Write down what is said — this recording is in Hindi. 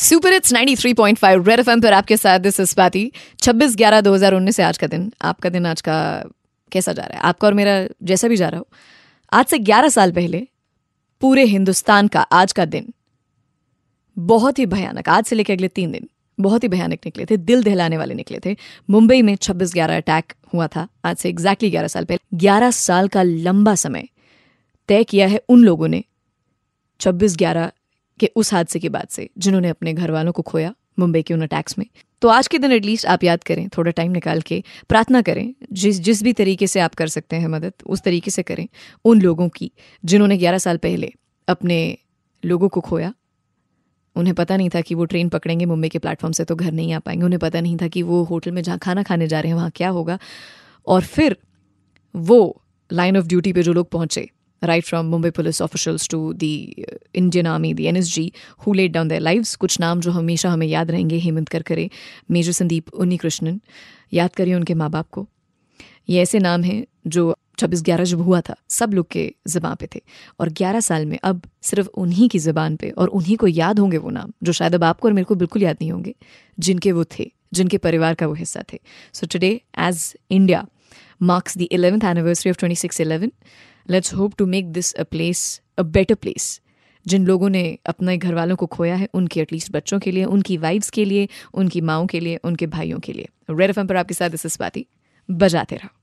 सुपर इट्स 93.5 रेड एफएम पर आपके साथ दिस इज़ बाती 26 11 2019 से आज का दिन, आपका दिन आज का कैसा जा रहा है? आपका और मेरा जैसा भी जा रहा हो। आज से 11 साल पहले पूरे हिंदुस्तान का आज का दिन बहुत ही भयानक, आज से लेकर अगले तीन दिन बहुत ही भयानक निकले थे, दिल दहलाने वाले निकले थे। मुंबई में 26 ग्यारह अटैक हुआ था, आज से एग्जैक्टली ग्यारह साल पहले। ग्यारह साल का लंबा समय तय किया है उन लोगों ने, छब्बीस ग्यारह के उस हादसे के बाद से, जिन्होंने अपने घर वालों को खोया मुंबई के उन अटैक्स में। तो आज के दिन एटलीस्ट आप याद करें, थोड़ा टाइम निकाल के प्रार्थना करें, जिस जिस भी तरीके से आप कर सकते हैं मदद, उस तरीके से करें। उन लोगों की, जिन्होंने ग्यारह साल पहले अपने लोगों को खोया, उन्हें पता नहीं था कि वो ट्रेन पकड़ेंगे मुंबई के प्लेटफॉर्म से तो घर नहीं आ पाएँगे। उन्हें पता नहीं था कि वो होटल में जहाँ खाना खाने जा रहे हैं, वहाँ क्या होगा। और फिर वो लाइन ऑफ़ ड्यूटी पे जो लोग पहुँचे right from Mumbai police officials to the uh, Indian Army, the NSG, who laid down their lives. कुछ नाम जो हमेशा हमें याद रहेंगे हेमंत करकरे मेजर संदीप उन्नी कृष्णन याद करिए उनके माँ बाप को। ये ऐसे नाम हैं जो छब्बीस ग्यारह जब हुआ था सब लोग के ज़बान पे थे। और ग्यारह साल में अब सिर्फ़ उन्हीं की ज़बान पे और उन्हीं को याद होंगे वो नाम जो शायद अब आपको और मेरे को बिल्कुल याद नहीं होंगे जिनके वो थे जिनके परिवार का वो हिस्सा थे। So today as India marks the 11th anniversary of 2611 let's hope to make this a place a better place जिन लोगों ने अपने घर वालों को खोया है, उनके एटलीस्ट बच्चों के लिए, उनकी वाइफ्स के लिए, उनकी माओ के लिए, उनके भाइयों के लिए। रेड एफ़ पर आपके साथ इस बाती बजाते रहो।